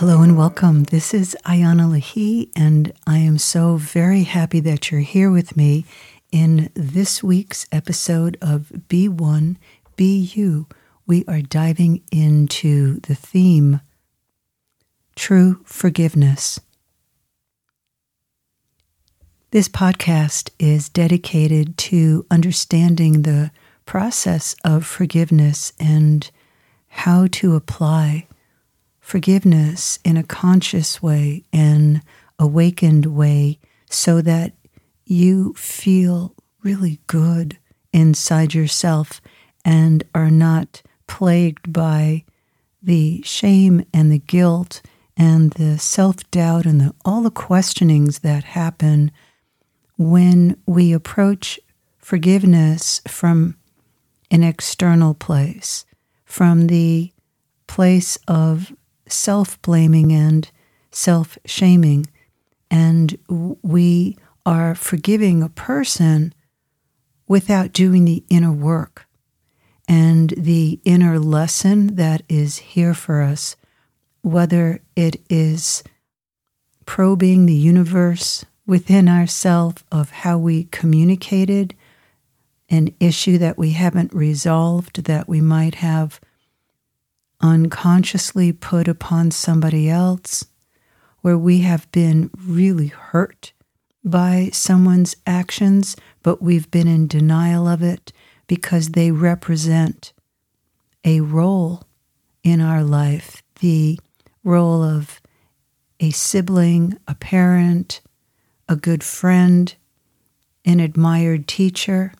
Hello and welcome. This is Iana Lahi, and I am so very happy that you're here with me in this week's episode of Be One, Be You. We are diving into the theme True Forgiveness. This podcast is dedicated to understanding the process of forgiveness and how to apply forgiveness in a conscious way and awakened way so that you feel really good inside yourself and are not plagued by the shame and the guilt and the self doubt and the, all the questionings that happen when we approach forgiveness from an external place, from the place of self blaming and self shaming. And we are forgiving a person without doing the inner work and the inner lesson that is here for us, whether it is probing the universe within ourselves of how we communicated an issue that we haven't resolved that we might have unconsciously put upon somebody else, where we have been really hurt by someone's actions, but we've been in denial of it because they represent a role in our life the role of a sibling, a parent, a good friend, an admired teacher.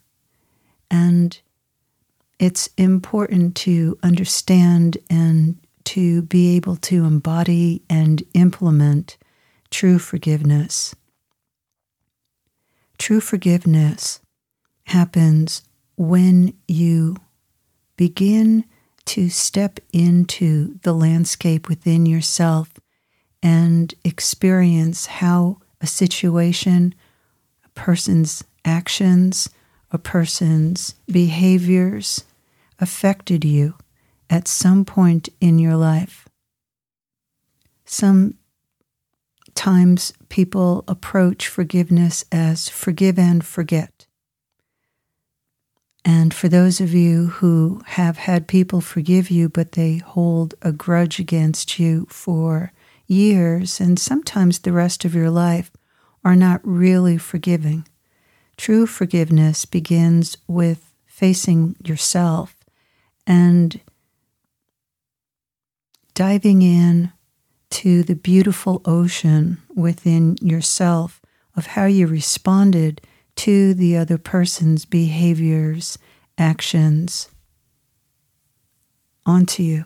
And it's important to understand and to be able to embody and implement true forgiveness. True forgiveness happens when you begin to step into the landscape within yourself and experience how a situation, a person's actions, a person's behaviors, affected you at some point in your life. Sometimes people approach forgiveness as forgive and forget. And for those of you who have had people forgive you, but they hold a grudge against you for years and sometimes the rest of your life, are not really forgiving. True forgiveness begins with facing yourself and diving in to the beautiful ocean within yourself of how you responded to the other person's behaviors, actions onto you.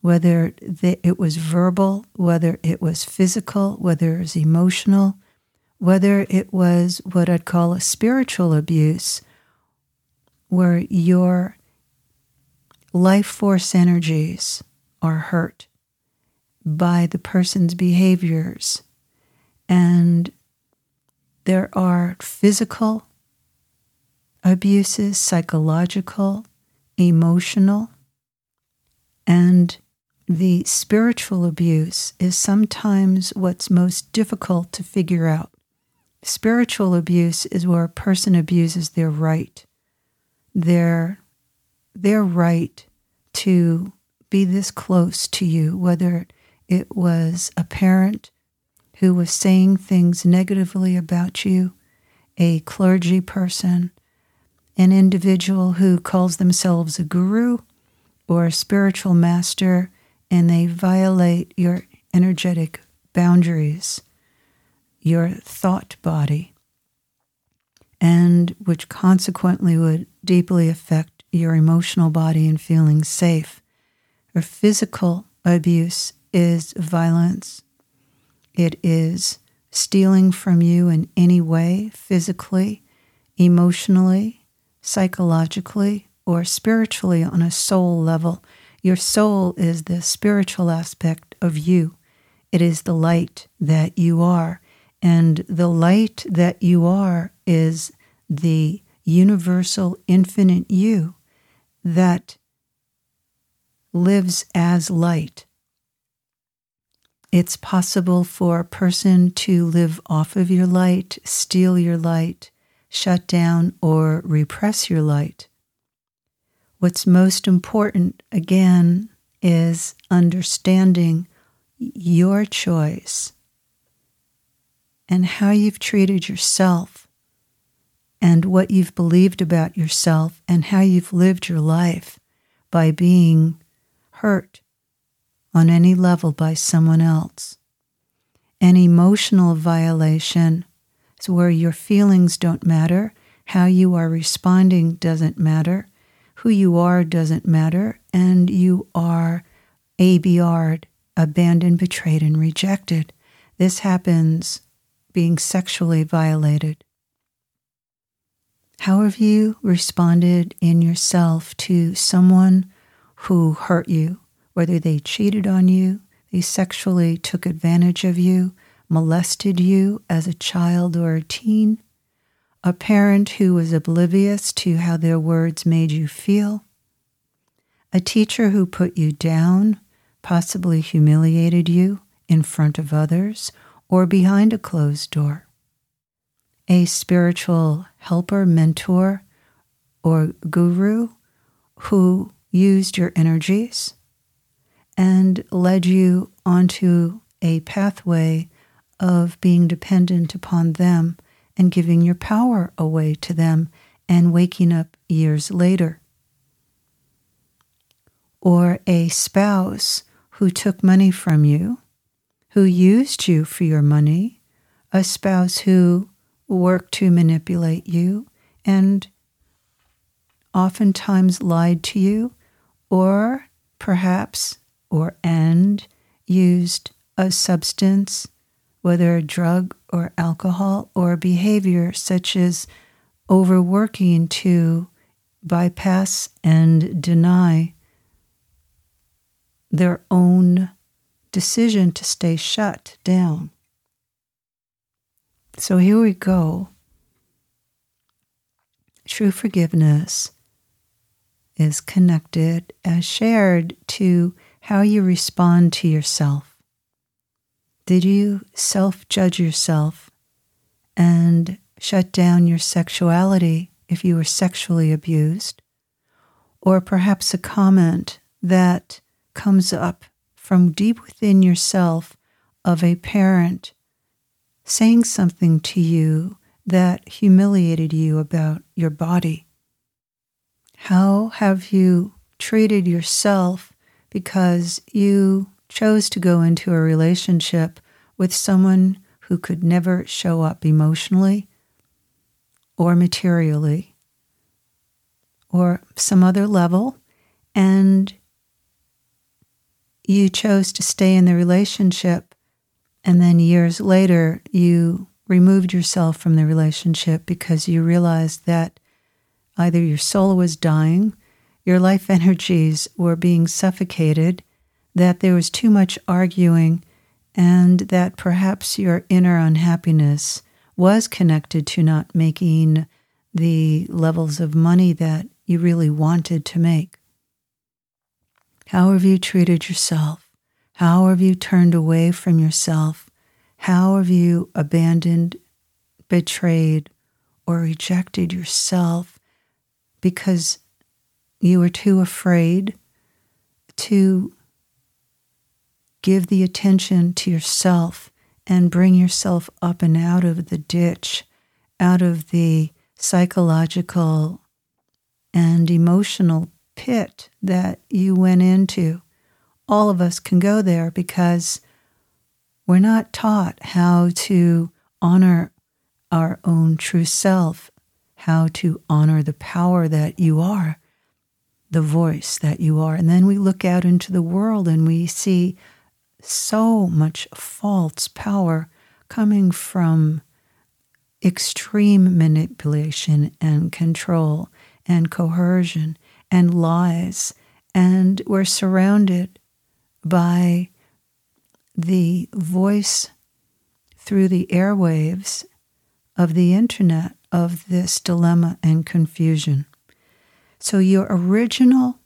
Whether it was verbal, whether it was physical, whether it was emotional, whether it was what I'd call a spiritual abuse, where your life force energies are hurt by the person's behaviors. And there are physical abuses, psychological, emotional, and the spiritual abuse is sometimes what's most difficult to figure out. Spiritual abuse is where a person abuses their right, their their right to be this close to you, whether it was a parent who was saying things negatively about you, a clergy person, an individual who calls themselves a guru or a spiritual master, and they violate your energetic boundaries, your thought body, and which consequently would deeply affect your emotional body and feeling safe. Or physical abuse is violence. It is stealing from you in any way, physically, emotionally, psychologically, or spiritually on a soul level. Your soul is the spiritual aspect of you. It is the light that you are. And the light that you are is the universal, infinite you that lives as light. It's possible for a person to live off of your light, steal your light, shut down, or repress your light. What's most important, again, is understanding your choice and how you've treated yourself and what you've believed about yourself and how you've lived your life by being hurt on any level by someone else. An emotional violation is where your feelings don't matter, how you are responding doesn't matter, who you are doesn't matter, and you are ABR'd, abandoned, betrayed, and rejected. This happens being sexually violated. How have you responded in yourself to someone who hurt you, whether they cheated on you, they sexually took advantage of you, molested you as a child or a teen, a parent who was oblivious to how their words made you feel, a teacher who put you down, possibly humiliated you in front of others or behind a closed door, a spiritual helper, mentor, or guru who used your energies and led you onto a pathway of being dependent upon them and giving your power away to them and waking up years later. Or a spouse who took money from you, who used you for your money, a spouse who worked to manipulate you and oftentimes lied to you, or perhaps, or and used a substance whether a drug or alcohol or behavior such as overworking to bypass and deny their own decision to stay shut down. So here we go. True forgiveness is connected as shared to how you respond to yourself. Did you self judge yourself and shut down your sexuality if you were sexually abused? Or perhaps a comment that comes up from deep within yourself of a parent saying something to you that humiliated you about your body. How have you treated yourself because you chose to go into a relationship with someone who could never show up emotionally or materially or some other level, and you chose to stay in the relationship, and then years later you removed yourself from the relationship because you realized that either your soul was dying, your life energies were being suffocated, that there was too much arguing and that perhaps your inner unhappiness was connected to not making the levels of money that you really wanted to make. How have you treated yourself? How have you turned away from yourself? How have you abandoned, betrayed, or rejected yourself because you were too afraid to give the attention to yourself and bring yourself up and out of the ditch, out of the psychological and emotional pit that you went into. All of us can go there because we're not taught how to honor our own true self, how to honor the power that you are, the voice that you are. And then we look out into the world and we see so much false power coming from extreme manipulation and control and coercion and lies. And we're surrounded by the voice through the airwaves of the internet of this dilemma and confusion. So, your original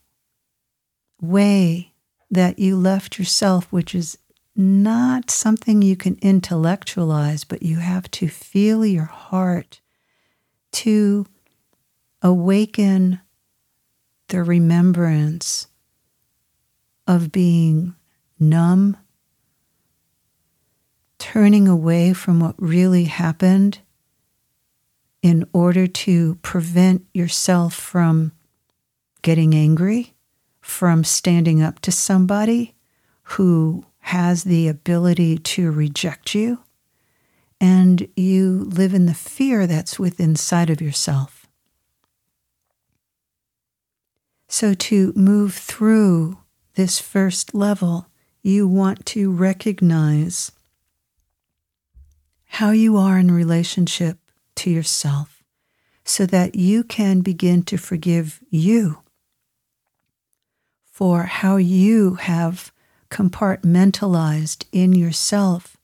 way that you left yourself, which is not something you can intellectualize, but you have to feel your heart to awaken the remembrance of being numb, turning away from what really happened in order to prevent yourself from getting angry, from standing up to somebody who has the ability to reject you, and you live in the fear that's within inside of yourself. So, to move through this first level, you want to recognize how you are in relationship to yourself so that you can begin to forgive you for how you have compartmentalized in yourself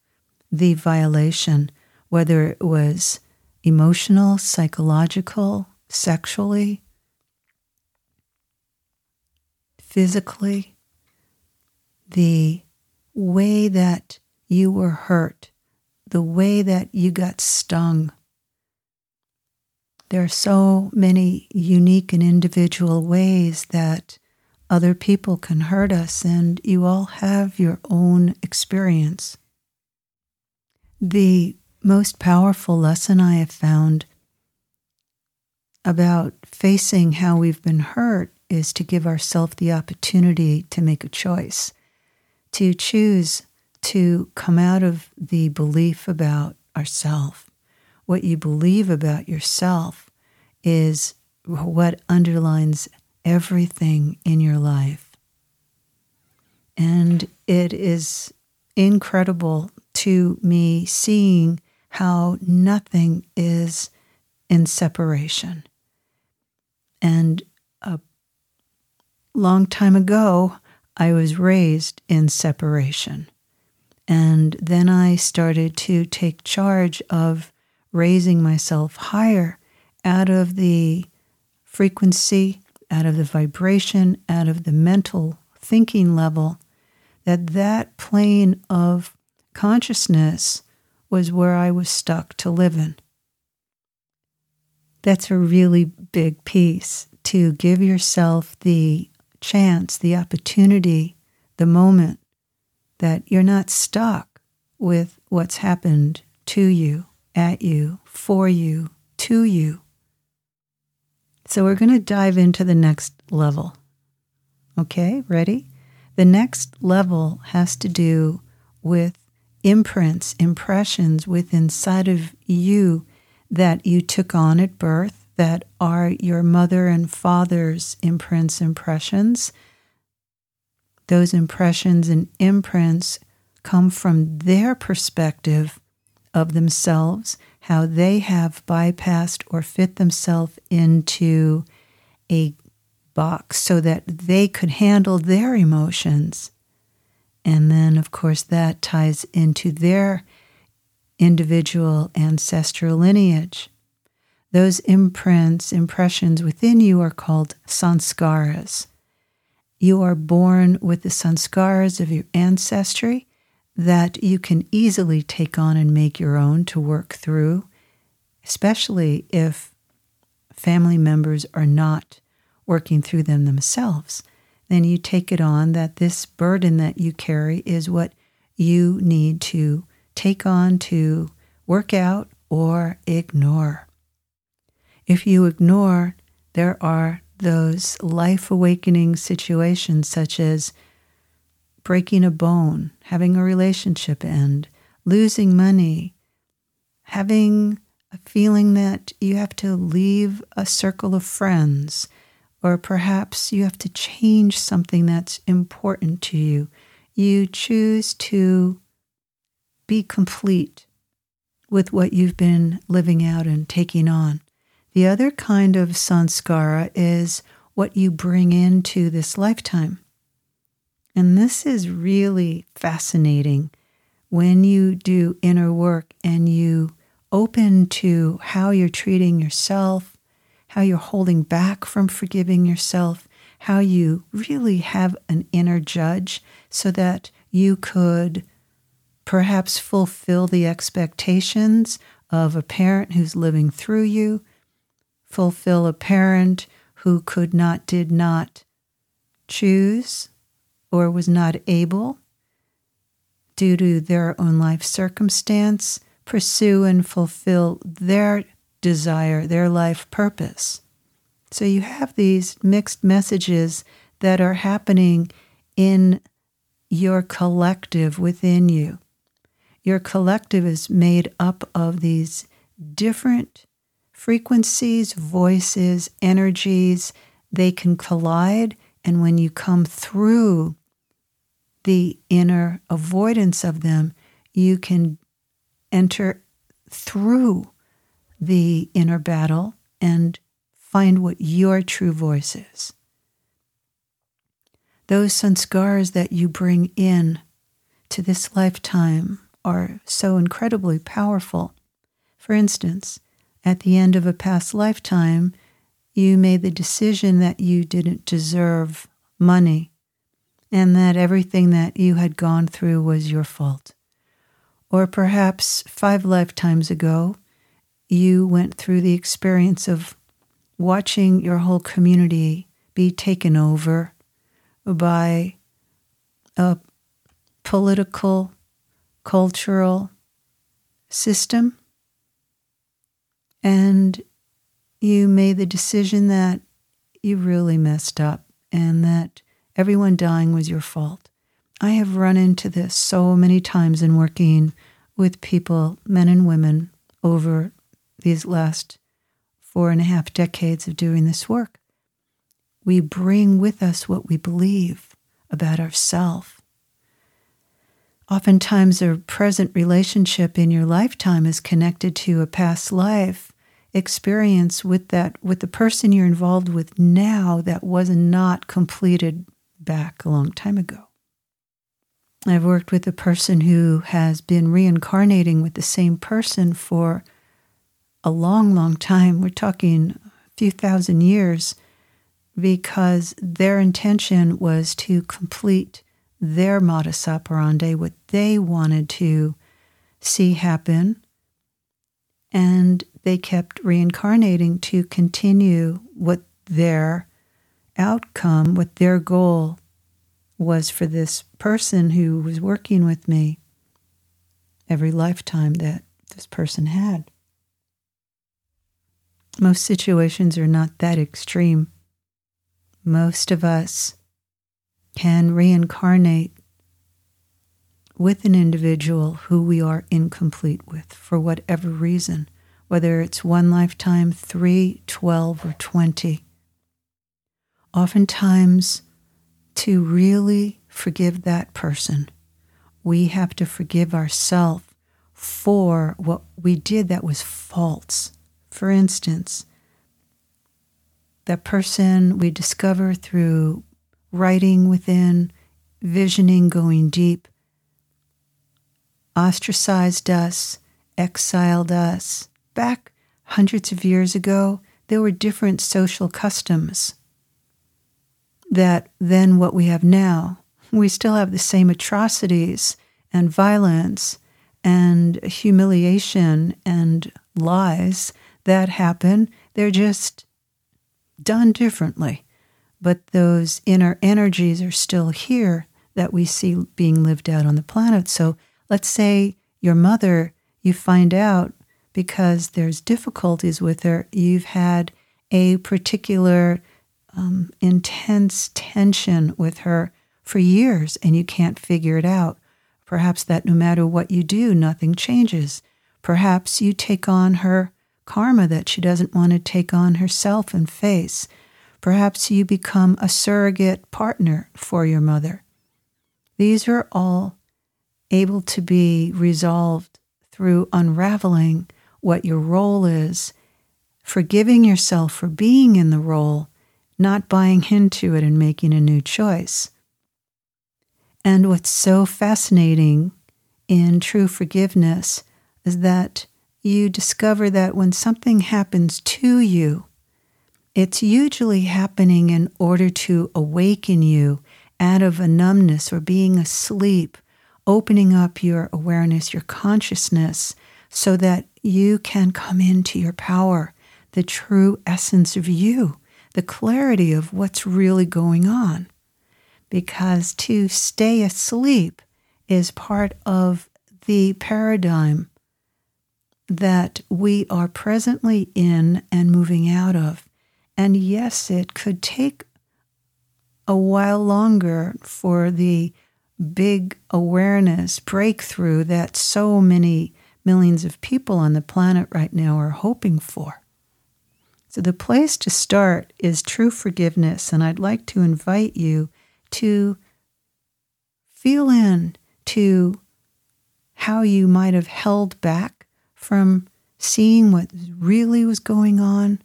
the violation, whether it was emotional, psychological, sexually, physically, the way that you were hurt, the way that you got stung. There are so many unique and individual ways that other people can hurt us, and you all have your own experience. The most powerful lesson I have found about facing how we've been hurt is to give ourselves the opportunity to make a choice, to choose to come out of the belief about ourself. What you believe about yourself is what underlines everything in your life. And it is incredible to me seeing how nothing is in separation. And a long time ago, I was raised in separation. And then I started to take charge of raising myself higher out of the frequency out of the vibration, out of the mental thinking level, that that plane of consciousness was where I was stuck to live in. That's a really big piece to give yourself the chance, the opportunity, the moment that you're not stuck with what's happened to you, at you, for you, to you. So we're going to dive into the next level. Okay, ready? The next level has to do with imprints, impressions within inside of you that you took on at birth that are your mother and father's imprints, impressions. Those impressions and imprints come from their perspective of themselves how they have bypassed or fit themselves into a box so that they could handle their emotions. And then, of course, that ties into their individual ancestral lineage. Those imprints, impressions within you are called sanskaras. You are born with the sanskaras of your ancestry, that you can easily take on and make your own to work through, especially if family members are not working through them themselves. Then you take it on that this burden that you carry is what you need to take on to work out or ignore. If you ignore, there are those life awakening situations such as breaking a bone, having a relationship end, losing money, having a feeling that you have to leave a circle of friends, or perhaps you have to change something that's important to you. You choose to be complete with what you've been living out and taking on. The other kind of sanskara is what you bring into this lifetime. And this is really fascinating when you do inner work and you open to how you're treating yourself, how you're holding back from forgiving yourself, how you really have an inner judge so that you could perhaps fulfill the expectations of a parent who's living through you, fulfill a parent who could not, did not choose or was not able due to their own life circumstance, pursue and fulfill their desire, their life purpose. So you have these mixed messages that are happening in your collective within you. Your collective is made up of these different frequencies, voices, energies. They can collide. And when you come through the inner avoidance of them, you can enter through the inner battle and find what your true voice is. Those sanskars that you bring in to this lifetime are so incredibly powerful. For instance, at the end of a past lifetime, you made the decision that you didn't deserve money and that everything that you had gone through was your fault. Or perhaps five lifetimes ago, you went through the experience of watching your whole community be taken over by a political, cultural system. And you made the decision that you really messed up and that everyone dying was your fault. I have run into this so many times in working with people, men and women, over these last four and a half decades of doing this work. We bring with us what we believe about ourselves. Oftentimes, a present relationship in your lifetime is connected to a past life experience with that with the person you're involved with now that was not completed back a long time ago. I've worked with a person who has been reincarnating with the same person for a long, long time. We're talking a few thousand years because their intention was to complete their modus operandi, what they wanted to see happen. And they kept reincarnating to continue what their outcome, what their goal was for this person who was working with me every lifetime that this person had. Most situations are not that extreme. Most of us can reincarnate with an individual who we are incomplete with for whatever reason, whether it's one lifetime, three, twelve, or 20. Oftentimes, to really forgive that person, we have to forgive ourselves for what we did that was false. For instance, that person we discover through writing within, visioning, going deep, ostracized us, exiled us. Back hundreds of years ago, there were different social customs that than what we have now. We still have the same atrocities and violence and humiliation and lies that happen. They're just done differently. But those inner energies are still here that we see being lived out on the planet. So let's say your mother, you find out because there's difficulties with her, you've had a particular um, intense tension with her for years and you can't figure it out. Perhaps that no matter what you do, nothing changes. Perhaps you take on her karma that she doesn't want to take on herself and face. Perhaps you become a surrogate partner for your mother. These are all able to be resolved through unraveling what your role is, forgiving yourself for being in the role, not buying into it and making a new choice. And what's so fascinating in true forgiveness is that you discover that when something happens to you, it's usually happening in order to awaken you out of a numbness or being asleep opening up your awareness, your consciousness, so that you can come into your power, the true essence of you, the clarity of what's really going on. Because to stay asleep is part of the paradigm that we are presently in and moving out of. And yes, it could take a while longer for the big awareness breakthrough that so many millions of people on the planet right now are hoping for. So, the place to start is true forgiveness, and I'd like to invite you to feel in to how you might have held back from seeing what really was going on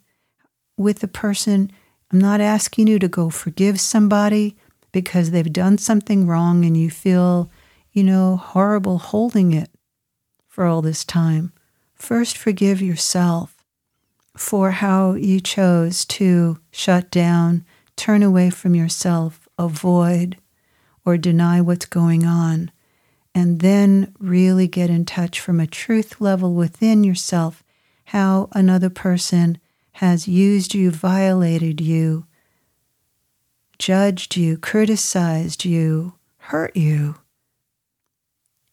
with the person. I'm not asking you to go forgive somebody because they've done something wrong and you feel, you know, horrible holding it for all this time. First, forgive yourself for how you chose to shut down, turn away from yourself, avoid, or deny what's going on. And then really get in touch from a truth level within yourself how another person has used you, violated you, judged you, criticized you, hurt you.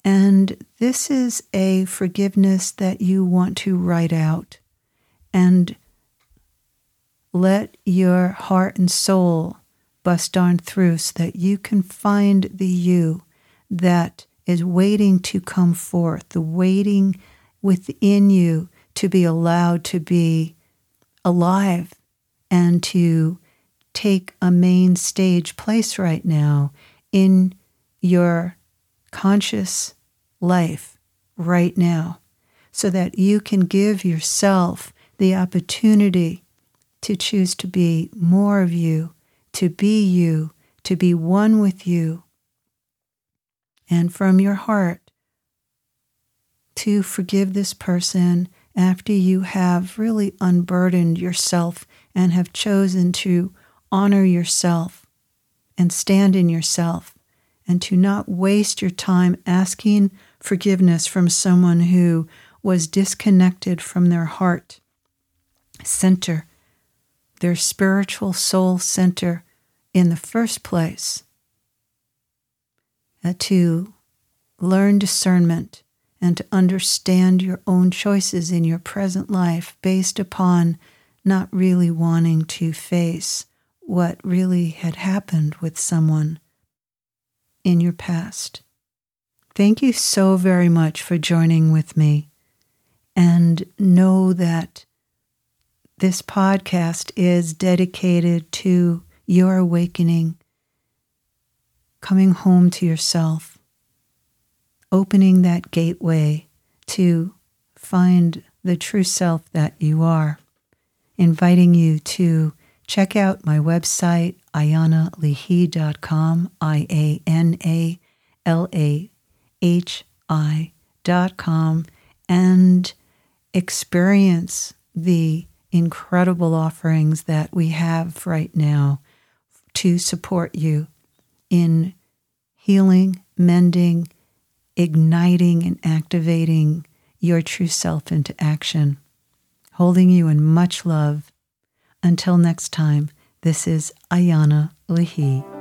And this is a forgiveness that you want to write out and let your heart and soul bust on through so that you can find the you that is waiting to come forth, the waiting within you to be allowed to be alive and to take a main stage place right now in your conscious life right now so that you can give yourself the opportunity to choose to be more of you, to be you, to be one with you, and from your heart to forgive this person after you have really unburdened yourself and have chosen to honor yourself and stand in yourself and to not waste your time asking forgiveness from someone who was disconnected from their heart center, their spiritual soul center in the first place. Uh, to learn discernment and to understand your own choices in your present life based upon not really wanting to face what really had happened with someone in your past. Thank you so very much for joining with me. And know that this podcast is dedicated to your awakening, coming home to yourself, opening that gateway to find the true self that you are, inviting you to check out my website, ianalahi.com, I A N A L A H I.com, and experience the incredible offerings that we have right now to support you in healing, mending, igniting, and activating your true self into action. Holding you in much love until next time, this is Iana Lahi.